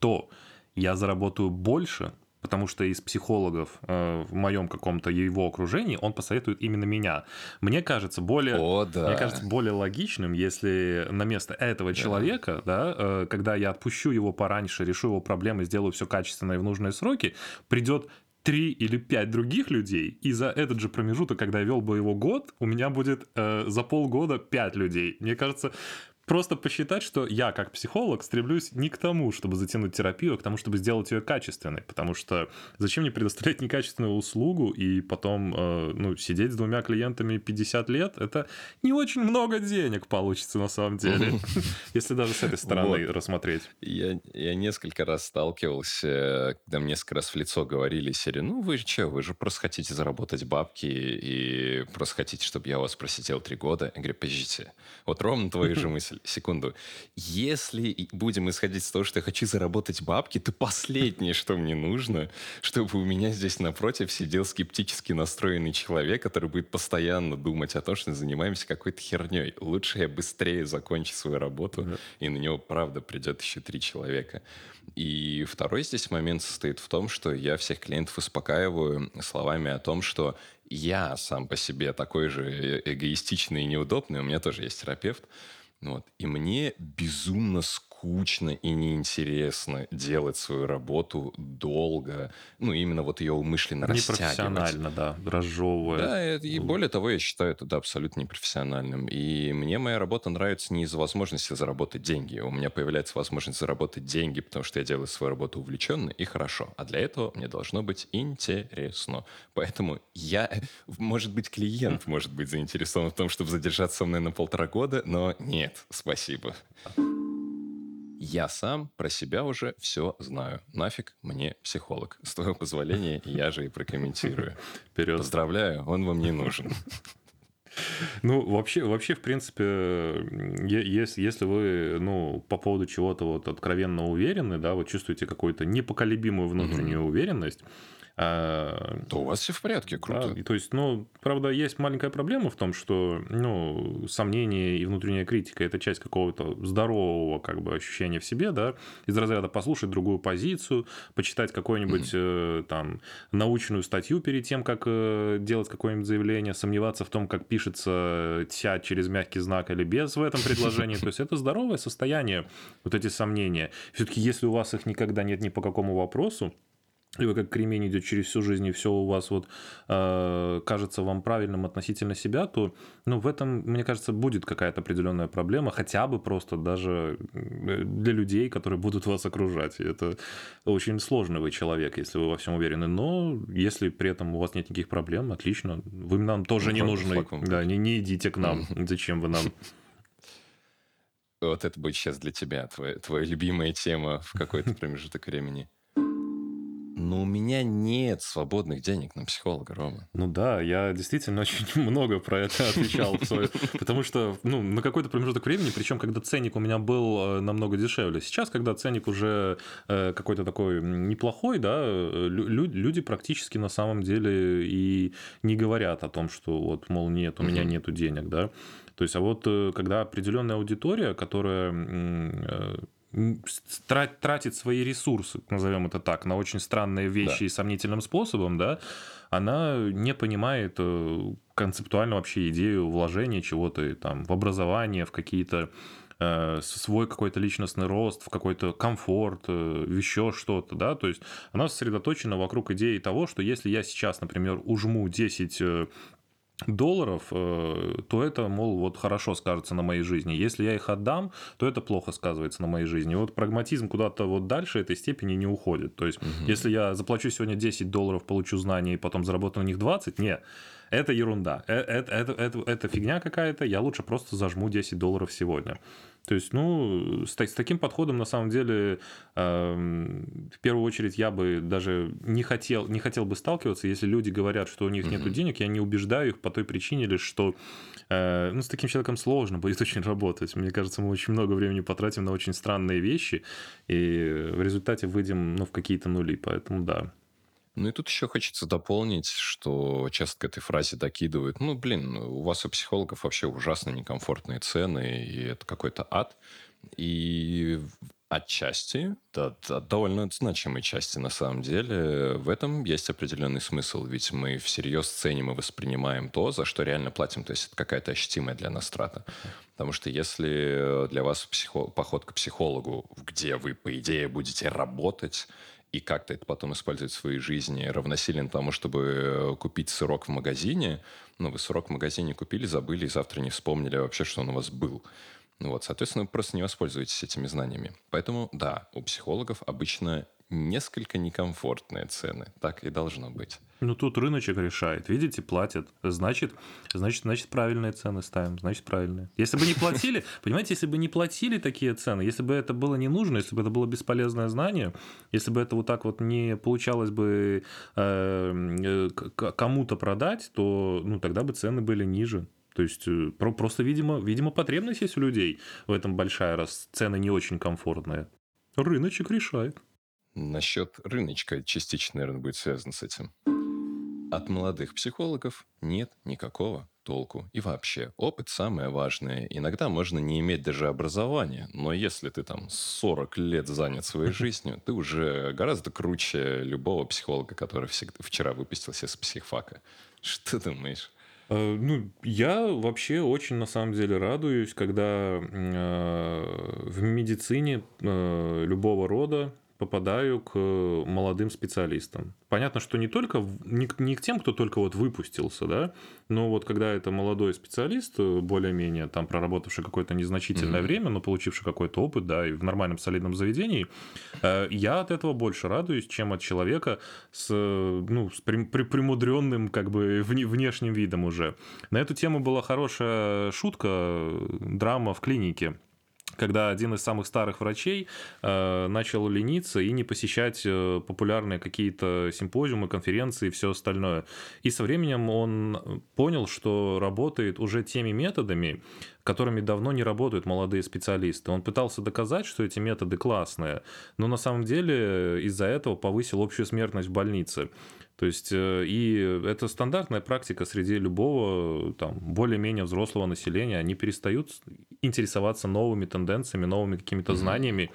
то я заработаю больше, потому что из психологов э, в моем каком-то его окружении он посоветует именно меня. Мне кажется более, О, да. мне кажется более логичным, если на место этого да. человека, да, э, когда я отпущу его пораньше, решу его проблемы, сделаю все качественно и в нужные сроки, придет три или пять других людей, и за этот же промежуток, когда я вел бы его год, у меня будет э, за полгода пять людей. Мне кажется, просто посчитать, что я, как психолог, стремлюсь не к тому, чтобы затянуть терапию, а к тому, чтобы сделать ее качественной. Потому что зачем мне предоставлять некачественную услугу и потом э, ну, сидеть с двумя клиентами 50 лет? Это не очень много денег получится на самом деле, если даже с этой стороны рассмотреть. Я, несколько раз сталкивался, когда мне несколько раз в лицо говорили серии, ну вы что, вы же просто хотите заработать бабки и просто хотите, чтобы я вас просидел три года. Я говорю, подождите, вот ровно твою же мысль секунду. Если будем исходить из того, что я хочу заработать бабки, то последнее, что мне нужно, чтобы у меня здесь напротив сидел скептически настроенный человек, который будет постоянно думать о том, что мы занимаемся какой-то херней. Лучше я быстрее закончу свою работу, mm-hmm. и на него, правда, придет еще три человека. И второй здесь момент состоит в том, что я всех клиентов успокаиваю словами о том, что я сам по себе такой же э, эгоистичный и неудобный, у меня тоже есть терапевт, вот. И мне безумно скучно скучно и неинтересно делать свою работу долго, ну, именно вот ее умышленно растягивать. Непрофессионально, да, разжевывая. Да, и более того, я считаю это да, абсолютно непрофессиональным. И мне моя работа нравится не из-за возможности заработать деньги. У меня появляется возможность заработать деньги, потому что я делаю свою работу увлеченно и хорошо. А для этого мне должно быть интересно. Поэтому я, может быть, клиент может быть заинтересован в том, чтобы задержаться со мной на полтора года, но нет, спасибо. Я сам про себя уже все знаю. Нафиг мне психолог. С твоего позволения я же и прокомментирую. Вперед. Поздравляю, он вам не нужен. Ну, вообще, вообще, в принципе, если, если вы, ну, по поводу чего-то вот откровенно уверены, да, вы чувствуете какую-то непоколебимую внутреннюю mm-hmm. уверенность, а, то у вас все в порядке, круто. Да, то есть, ну, правда, есть маленькая проблема в том, что, ну, сомнения и внутренняя критика – это часть какого-то здорового, как бы, ощущения в себе, да, из разряда послушать другую позицию, почитать какую-нибудь, mm-hmm. э, там, научную статью перед тем, как э, делать какое-нибудь заявление, сомневаться в том, как пишется «тя» через мягкий знак или без в этом предложении. То есть, это здоровое состояние, вот эти сомнения. Все-таки, если у вас их никогда нет ни по какому вопросу, либо как кремень идет через всю жизнь, и все у вас вот э, кажется вам правильным относительно себя, то ну, в этом, мне кажется, будет какая-то определенная проблема, хотя бы просто даже для людей, которые будут вас окружать. Это очень сложный вы человек, если вы во всем уверены. Но если при этом у вас нет никаких проблем, отлично. Вы нам тоже ну, не нужны. Да, не, не идите к нам. Зачем вы нам? Вот это будет сейчас для тебя, твоя, твоя любимая тема в какой-то промежуток времени. Но у меня нет свободных денег на психолога, Рома. Ну да, я действительно очень много про это отвечал. Потому что, ну, на какой-то промежуток времени, причем когда ценник у меня был э, намного дешевле. Сейчас, когда ценник уже э, какой-то такой неплохой, да, э, люди практически на самом деле и не говорят о том, что вот, мол, нет, у меня нету денег, да. То есть, а вот когда определенная аудитория, которая тратит свои ресурсы, назовем это так, на очень странные вещи да. и сомнительным способом, да, она не понимает э, концептуально вообще идею вложения чего-то там в образование, в какие-то э, свой какой-то личностный рост, в какой-то комфорт, э, еще что-то, да, то есть она сосредоточена вокруг идеи того, что если я сейчас, например, ужму 10 долларов, э, то это, мол, вот хорошо скажется на моей жизни. Если я их отдам, то это плохо сказывается на моей жизни. И вот прагматизм куда-то вот дальше этой степени не уходит. То есть, угу. если я заплачу сегодня 10 долларов, получу знания и потом заработаю на них 20, нет это ерунда. Это, это, это, это фигня какая-то, я лучше просто зажму 10 долларов сегодня. То есть, ну, с, с таким подходом, на самом деле, э, в первую очередь, я бы даже не хотел, не хотел бы сталкиваться, если люди говорят, что у них mm-hmm. нет денег, я не убеждаю их по той причине лишь, что э, ну, с таким человеком сложно будет очень работать. Мне кажется, мы очень много времени потратим на очень странные вещи, и в результате выйдем ну, в какие-то нули. Поэтому да, ну и тут еще хочется дополнить, что часто к этой фразе докидывают, ну, блин, у вас у психологов вообще ужасно некомфортные цены, и это какой-то ад. И отчасти, да, да, довольно значимой части на самом деле, в этом есть определенный смысл, ведь мы всерьез ценим и воспринимаем то, за что реально платим, то есть это какая-то ощутимая для нас трата. Потому что если для вас психо... поход к психологу, где вы, по идее, будете работать, и как-то это потом использовать в своей жизни, равносилен тому, чтобы э, купить сырок в магазине. Ну, вы сырок в магазине купили, забыли, и завтра не вспомнили вообще, что он у вас был. Вот, соответственно, вы просто не воспользуетесь этими знаниями. Поэтому, да, у психологов обычно несколько некомфортные цены. Так и должно быть. Ну, тут рыночек решает. Видите, платят. Значит, значит, значит, правильные цены ставим. Значит, правильные. Если бы не платили, понимаете, если бы не платили такие цены, если бы это было не нужно, если бы это было бесполезное знание, если бы это вот так вот не получалось бы э, кому-то продать, то ну, тогда бы цены были ниже. То есть э, просто, видимо, видимо, потребность есть у людей в этом большая, раз цены не очень комфортные. Рыночек решает. Насчет рыночка частично, наверное, будет связано с этим. От молодых психологов нет никакого толку. И вообще, опыт самое важное. Иногда можно не иметь даже образования, но если ты там 40 лет занят своей жизнью, ты уже гораздо круче любого психолога, который всегда, вчера выпустился с психфака. Что думаешь? Э, ну, я вообще очень на самом деле радуюсь, когда э, в медицине э, любого рода попадаю к молодым специалистам. Понятно, что не только не, не к тем, кто только вот выпустился, да, но вот когда это молодой специалист, более-менее там проработавший какое-то незначительное mm-hmm. время, но получивший какой-то опыт, да, и в нормальном солидном заведении, э, я от этого больше радуюсь, чем от человека с, ну, с при, при, примудренным как бы внешним видом уже. На эту тему была хорошая шутка, драма в клинике когда один из самых старых врачей э, начал лениться и не посещать э, популярные какие-то симпозиумы, конференции и все остальное. И со временем он понял, что работает уже теми методами, которыми давно не работают молодые специалисты. Он пытался доказать, что эти методы классные, но на самом деле из-за этого повысил общую смертность в больнице. То есть, э, и это стандартная практика среди любого там, более-менее взрослого населения. Они перестают интересоваться новыми тенденциями, новыми какими-то mm-hmm. знаниями.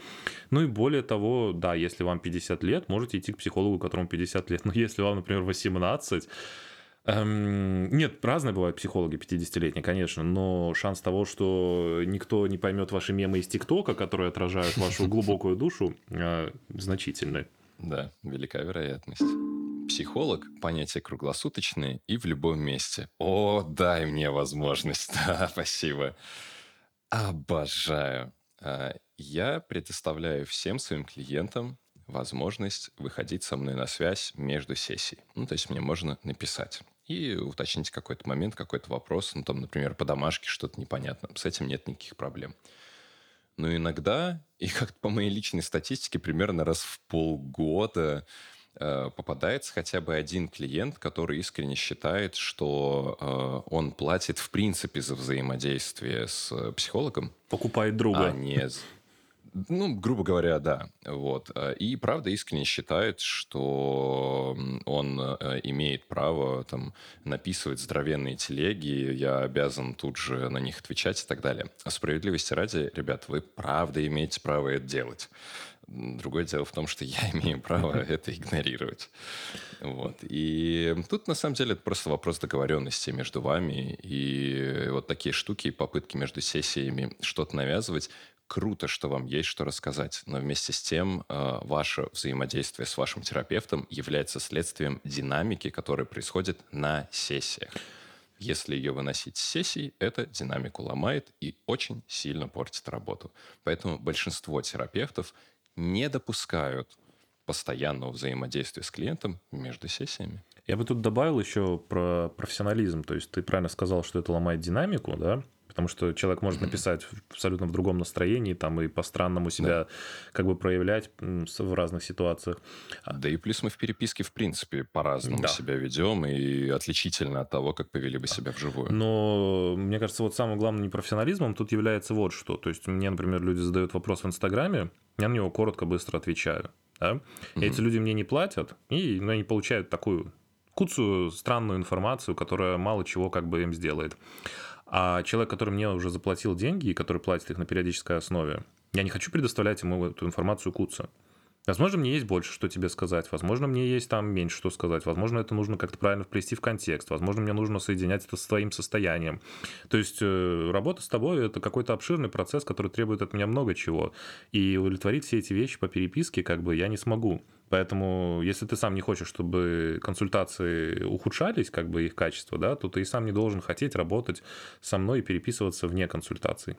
Ну и более того, да, если вам 50 лет, можете идти к психологу, которому 50 лет. Но если вам, например, 18, Эм, нет, разные бывают психологи 50-летние, конечно, но шанс того, что никто не поймет ваши мемы из ТикТока, которые отражают вашу глубокую душу, э, значительный. Да, велика вероятность. Психолог – понятие круглосуточное и в любом месте. О, дай мне возможность. Спасибо. Обожаю. А, Я предоставляю всем своим клиентам возможность выходить со мной на связь между сессией. Ну, то есть мне можно написать и уточнить какой-то момент, какой-то вопрос. Ну, там, например, по домашке что-то непонятно. С этим нет никаких проблем. Но иногда, и как по моей личной статистике, примерно раз в полгода попадается хотя бы один клиент, который искренне считает, что э, он платит в принципе за взаимодействие с э, психологом, Покупает друга. а не... Ну, грубо говоря, да. Вот. Э, И правда искренне считает, что он э, имеет право там написывать здоровенные телеги, я обязан тут же на них отвечать и так далее. А справедливости ради, ребят, вы правда имеете право это делать. Другое дело в том, что я имею право это игнорировать. Вот. И тут, на самом деле, это просто вопрос договоренности между вами. И вот такие штуки, попытки между сессиями что-то навязывать, круто, что вам есть что рассказать. Но вместе с тем, э, ваше взаимодействие с вашим терапевтом является следствием динамики, которая происходит на сессиях. Если ее выносить с сессий, это динамику ломает и очень сильно портит работу. Поэтому большинство терапевтов не допускают постоянного взаимодействия с клиентом между сессиями. Я бы тут добавил еще про профессионализм. То есть ты правильно сказал, что это ломает динамику, да? Потому что человек может написать абсолютно в другом настроении, там и по-странному себя как бы проявлять в разных ситуациях. Да и плюс мы в переписке, в принципе, по-разному Да. себя ведем и отличительно от того, как повели бы себя вживую. Но мне кажется, вот самым главным непрофессионализмом тут является вот что. То есть мне, например, люди задают вопрос в Инстаграме, я на него коротко, быстро отвечаю. Да? И Эти люди мне не платят, и ну, они получают такую куцую, странную информацию, которая мало чего как бы им сделает. А человек, который мне уже заплатил деньги и который платит их на периодической основе, я не хочу предоставлять ему эту информацию куца. Возможно, мне есть больше, что тебе сказать. Возможно, мне есть там меньше, что сказать. Возможно, это нужно как-то правильно вплести в контекст. Возможно, мне нужно соединять это с твоим состоянием. То есть э, работа с тобой – это какой-то обширный процесс, который требует от меня много чего. И удовлетворить все эти вещи по переписке как бы я не смогу. Поэтому, если ты сам не хочешь, чтобы консультации ухудшались, как бы их качество, да, то ты и сам не должен хотеть работать со мной и переписываться вне консультаций.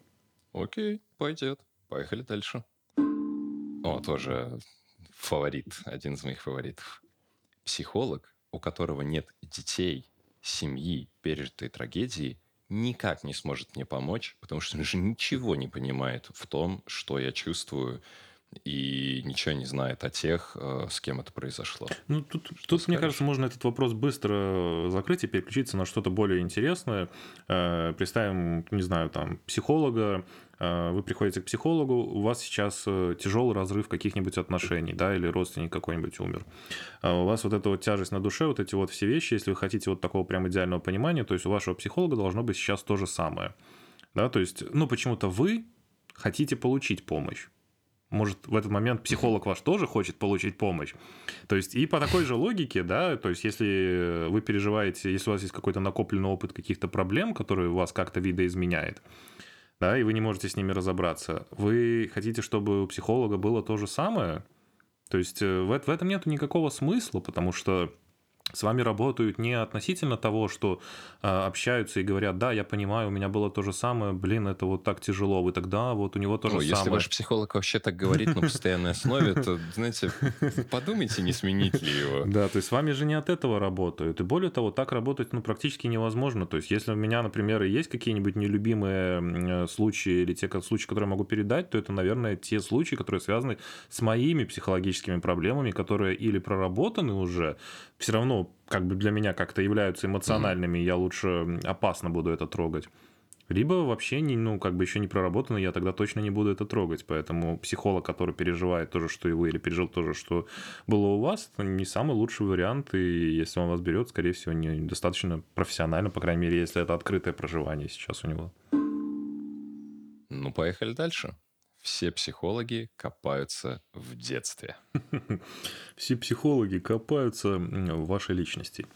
Окей, пойдет. Поехали дальше. О, тоже фаворит, один из моих фаворитов. Психолог, у которого нет детей, семьи, пережитой трагедии, никак не сможет мне помочь, потому что он же ничего не понимает в том, что я чувствую, и ничего не знает о тех, э, с кем это произошло. Ну, тут, тут мне кажется, можно этот вопрос быстро закрыть и переключиться на что-то более интересное. Э, Представим, не знаю, там, психолога, э, вы приходите к психологу, у вас сейчас тяжелый разрыв каких-нибудь отношений, да, или родственник какой-нибудь умер. У вас вот эта вот тяжесть на душе, вот эти вот все вещи, если вы хотите вот такого прям идеального понимания, то есть у вашего психолога должно быть сейчас то же самое. Да, то есть, ну, почему-то вы хотите получить помощь. Может, в этот момент психолог ваш тоже хочет получить помощь. То есть, и по такой же логике, да, то есть, если вы переживаете, если у вас есть какой-то накопленный опыт каких-то проблем, которые вас как-то видоизменяет, да, и вы не можете с ними разобраться, вы хотите, чтобы у психолога было то же самое? То есть, э, в, в этом нет никакого смысла, потому что с вами работают не относительно того, что а, общаются и говорят, да, я понимаю, у меня было то же самое, блин, это вот так тяжело, вы тогда, вот у него то же если самое. ваш психолог вообще так говорит на постоянной основе, то, знаете, подумайте, не сменить ли его. Да, то есть с вами же не от этого работают. И более того, так работать ну, практически невозможно. То есть если у меня, например, есть какие-нибудь нелюбимые э, случаи или те случаи, которые я могу передать, то это, наверное, те случаи, которые связаны с моими психологическими проблемами, которые или проработаны уже, все равно как бы для меня как-то являются эмоциональными, и я лучше опасно буду это трогать. Либо вообще не, ну, как бы еще не проработано, я тогда точно не буду это трогать. Поэтому психолог, который переживает то же, что и вы, или пережил то же, что было у вас, это не самый лучший вариант. И если он вас берет, скорее всего, не достаточно профессионально, по крайней мере, если это открытое проживание сейчас у него. Ну, поехали дальше. Все психологи копаются в детстве. Все психологи копаются в вашей личности.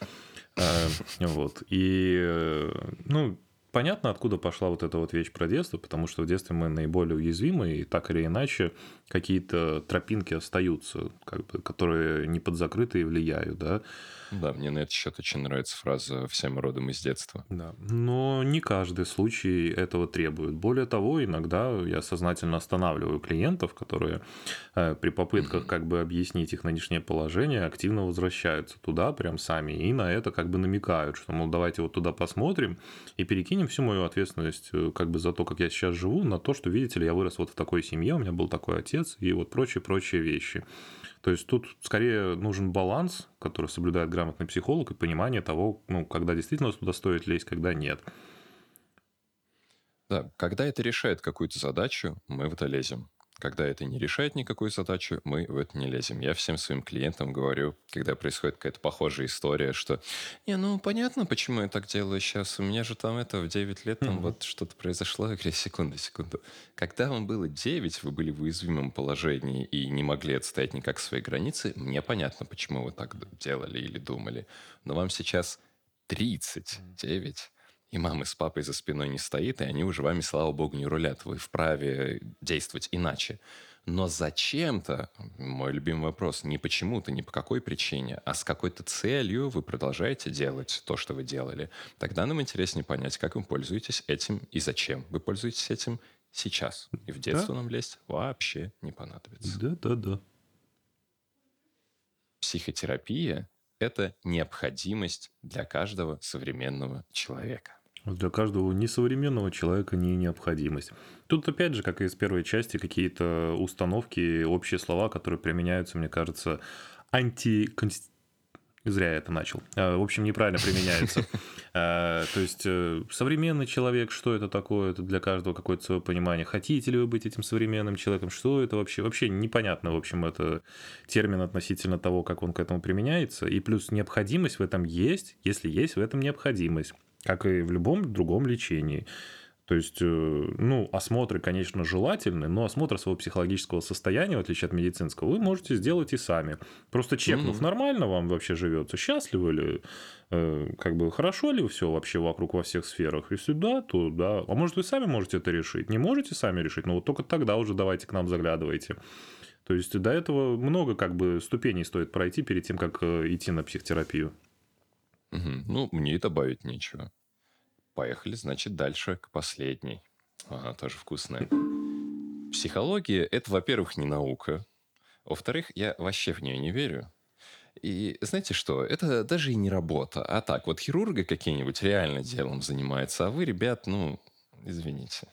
А, Вот. И, э, ну, понятно, откуда пошла вот эта вот вещь про детство, потому что в детстве мы наиболее уязвимы, и так или иначе какие-то тропинки остаются, как бы, которые не подзакрытые влияют, да. Да, мне на этот счет очень нравится фраза «всем родом из детства». Да, но не каждый случай этого требует. Более того, иногда я сознательно останавливаю клиентов, которые э, при попытках как бы объяснить их нынешнее положение активно возвращаются туда прям сами и на это как бы намекают, что, мол, давайте вот туда посмотрим и перекинем всю мою ответственность э, как бы за то, как я сейчас живу, на то, что, видите ли, я вырос вот в такой семье, у меня был такой отец и вот прочие-прочие вещи. То есть тут скорее нужен баланс, который соблюдает грамотный психолог и понимание того, ну, когда действительно туда стоит лезть, когда нет. Да, когда это решает какую-то задачу, мы в это лезем. Когда это не решает никакую задачу, мы в это не лезем. Я всем своим клиентам говорю, когда происходит какая-то похожая история, что «Не, ну понятно, почему я так делаю сейчас. У меня же там это в 9 лет там mm-hmm. вот что-то произошло». Я говорю, секунду, секунду. Когда вам было 9, вы были в уязвимом положении и не могли отстоять никак свои границы, мне понятно, почему вы так делали или думали. Но вам сейчас 39, и мамы с папой за спиной не стоит, и они уже вами, слава богу, не рулят. Вы вправе действовать иначе. Но зачем-то, мой любимый вопрос, не почему-то, не по какой причине, а с какой-то целью вы продолжаете делать то, что вы делали. Тогда нам интереснее понять, как вы пользуетесь этим и зачем вы пользуетесь этим сейчас. И в детство да. нам лезть вообще не понадобится. Да, да, да. Психотерапия – это необходимость для каждого современного человека. Для каждого несовременного человека не необходимость. Тут опять же, как и из первой части, какие-то установки, общие слова, которые применяются, мне кажется, антиконституционно Зря я это начал. А, в общем, неправильно применяются. А, то есть, э, современный человек, что это такое? Это для каждого какое-то свое понимание. Хотите ли вы быть этим современным человеком? Что это вообще? Вообще непонятно, в общем, это термин относительно того, как он к этому применяется. И плюс необходимость в этом есть, если есть в этом необходимость как и в любом другом лечении. То есть, э, ну, осмотры, конечно, желательны, но осмотр своего психологического состояния, в отличие от медицинского, вы можете сделать и сами. Просто чекнув, mm-hmm. нормально вам вообще живется, счастливы ли, э, как бы хорошо ли все вообще вокруг во всех сферах. Если да, то да. А может, вы сами можете это решить. Не можете сами решить, но вот только тогда уже давайте к нам заглядывайте. То есть, до этого много как бы ступеней стоит пройти перед тем, как э, идти на психотерапию. Мгм. Ну, мне и добавить нечего. Поехали, значит, дальше к последней. Ага, тоже вкусная. Психология– это, во-первых, не наука. Во-вторых, я вообще в нее не верю. И знаете что? Это даже и не работа. А так, вот хирурга какие-нибудь реально делом занимается, а вы, ребят, ну, извините.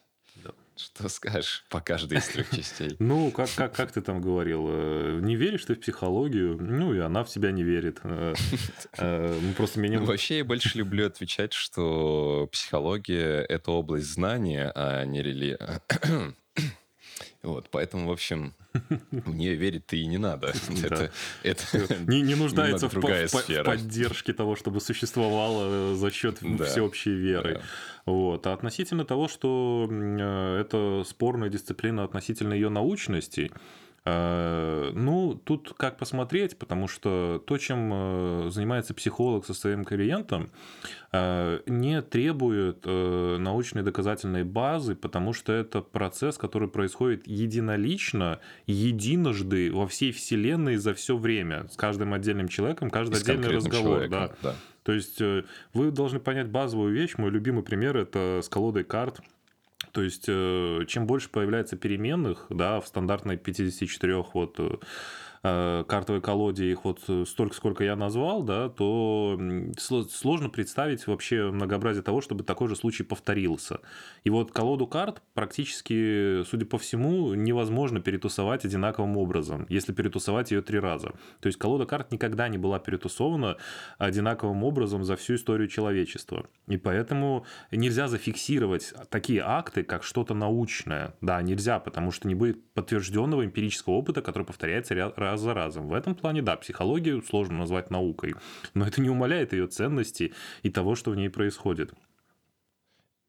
Что скажешь по каждой из трех частей? Ну, как, как, как ты там говорил, э, не веришь ты в психологию, ну, и она в себя не верит. Э, э, ну, просто меня... Вообще, я больше люблю отвечать, что психология – это область знания, а не религия. Вот, поэтому, в общем, мне верить-то и не надо. Это, это не, не нуждается в, другая в, сфера. в поддержке того, чтобы существовало за счет да, всеобщей веры. Да. Вот. А относительно того, что э, это спорная дисциплина относительно ее научности, э, ну, тут как посмотреть, потому что то, чем э, занимается психолог со своим клиентом, не требует научной доказательной базы, потому что это процесс, который происходит единолично, единожды во всей Вселенной за все время, с каждым отдельным человеком, каждый отдельный разговор. Да. да. То есть э, вы должны понять базовую вещь. Мой любимый пример это с колодой карт. То есть, э, чем больше появляется переменных, да, в стандартной 54 вот э, картовой колоде их вот столько, сколько я назвал, да, то сложно представить вообще многообразие того, чтобы такой же случай повторился. И вот колоду карт практически, судя по всему, невозможно перетусовать одинаковым образом, если перетусовать ее три раза. То есть колода карт никогда не была перетусована одинаковым образом за всю историю человечества. И поэтому нельзя зафиксировать такие акты, как что-то научное. Да, нельзя, потому что не будет подтвержденного эмпирического опыта, который повторяется раз за разом. В этом плане, да, психологию сложно назвать наукой, но это не умаляет ее ценности и того, что в ней происходит.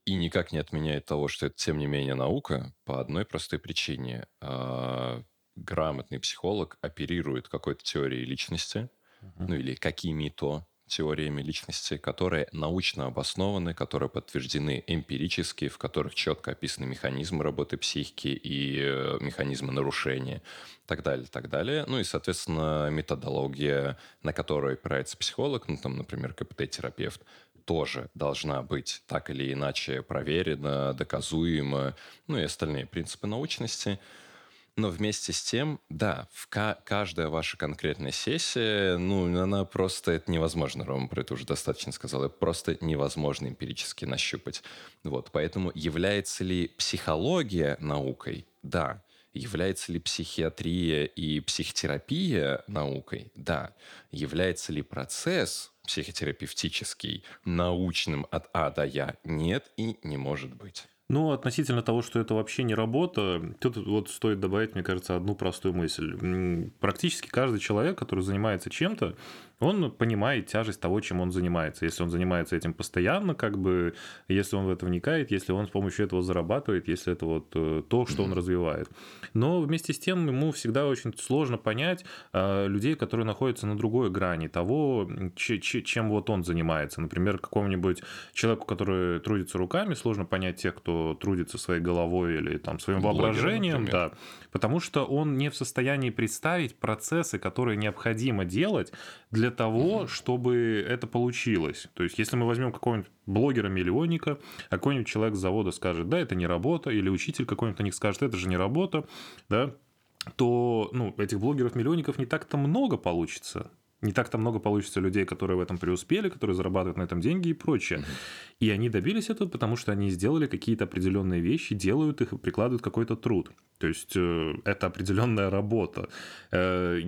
И никак не отменяет того, что это, тем не менее, наука, по одной простой причине. А, грамотный психолог оперирует какой-то теорией личности, uh-huh. ну или какими-то теориями личности, которые научно обоснованы, которые подтверждены эмпирически, в которых четко описаны механизмы работы психики и э, механизмы нарушения, так далее, так далее. Ну и, соответственно, методология, на которой опирается психолог, ну там, например, КПТ-терапевт, тоже должна быть так или иначе проверена, доказуема, ну и остальные принципы научности. Но вместе с тем, да, в каждая ваша конкретная сессия, ну, она просто, это невозможно, Рома про это уже достаточно сказал, это просто невозможно эмпирически нащупать. Вот, поэтому является ли психология наукой? Да. Является ли психиатрия и психотерапия наукой? Да. Является ли процесс психотерапевтический научным от А до Я? Нет и не может быть. Ну, относительно того, что это вообще не работа, тут вот стоит добавить, мне кажется, одну простую мысль. Практически каждый человек, который занимается чем-то, он понимает тяжесть того, чем он занимается. Если он занимается этим постоянно, как бы, если он в это вникает, если он с помощью этого зарабатывает, если это вот э, то, что он развивает. Но вместе с тем ему всегда очень сложно понять э, людей, которые находятся на другой грани того, чем вот он занимается. Например, какому-нибудь человеку, который трудится руками, сложно понять тех, кто трудится своей головой или там своим воображением, да, потому что он не в состоянии представить процессы, которые необходимо делать для того, mm-hmm. чтобы это получилось. То есть, если мы возьмем какого-нибудь блогера-миллионника, а какой-нибудь человек с завода скажет, да, это не работа, или учитель какой-нибудь на них скажет, это же не работа, да, то ну, этих блогеров-миллионников не так-то много получится не так-то много получится людей, которые в этом преуспели, которые зарабатывают на этом деньги и прочее. Mm-hmm. И они добились этого, потому что они сделали какие-то определенные вещи, делают их и прикладывают какой-то труд. То есть э, это определенная работа. Э,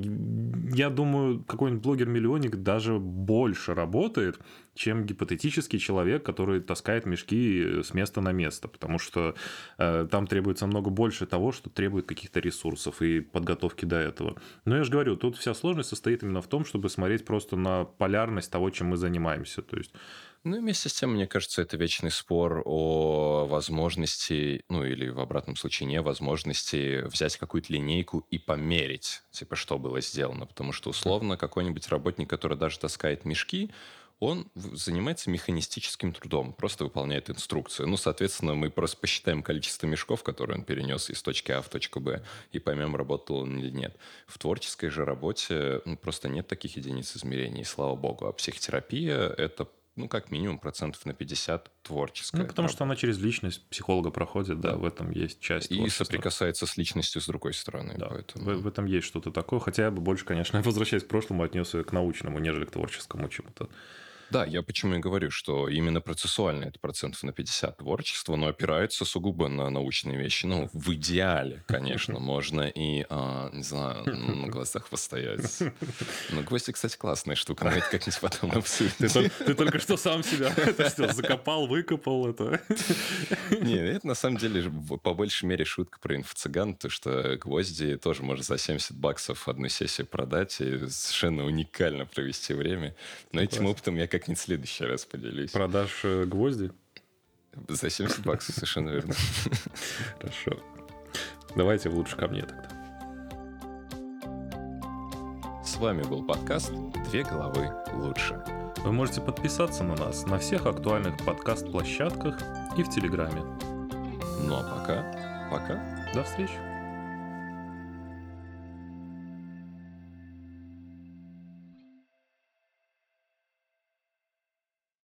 я думаю, какой-нибудь блогер-миллионник даже больше работает, чем гипотетический человек, который таскает мешки с места на место, потому что э, там требуется много больше того, что требует каких-то ресурсов и подготовки до этого. Но я же говорю, тут вся сложность состоит именно в том, чтобы смотреть просто на полярность того, чем мы занимаемся. То есть ну и вместе с тем, мне кажется, это вечный спор о возможности, ну или в обратном случае невозможности взять какую-то линейку и померить, типа, что было сделано. Потому что, условно, какой-нибудь работник, который даже таскает мешки, он занимается механистическим трудом, просто выполняет инструкцию. Ну, соответственно, мы просто посчитаем количество мешков, которые он перенес из точки А в точку Б, и поймем, работал он или нет. В творческой же работе ну, просто нет таких единиц измерений, слава богу. А психотерапия — это ну, как минимум процентов на 50 творческая. Ну, потому работа. что она через личность психолога проходит, да, да в этом есть часть И творчества. соприкасается с личностью с другой стороны. Да, поэтому... в, в этом есть что-то такое, хотя я бы больше, конечно, возвращаясь к прошлому, отнес ее к научному, нежели к творческому чему-то. Да, я почему и говорю, что именно процессуально это процентов на 50 творчества, но опирается сугубо на научные вещи. Ну, в идеале, конечно, можно и, а, не знаю, на глазах постоять. Ну, гвозди, кстати, классная штука, но это как-нибудь потом обсудим. Ты, только что сам себя что, закопал, выкопал это? Не, это на самом деле по большей мере шутка про инфо-цыган, то что гвозди тоже можно за 70 баксов одну сессию продать и совершенно уникально провести время. Но этим опытом я как как-нибудь в следующий раз поделюсь. Продашь э, гвозди? За 70 баксов, совершенно верно. Хорошо. Давайте лучше ко мне тогда. С вами был подкаст «Две головы лучше». Вы можете подписаться на нас на всех актуальных подкаст-площадках и в Телеграме. Ну а пока, пока. До встречи.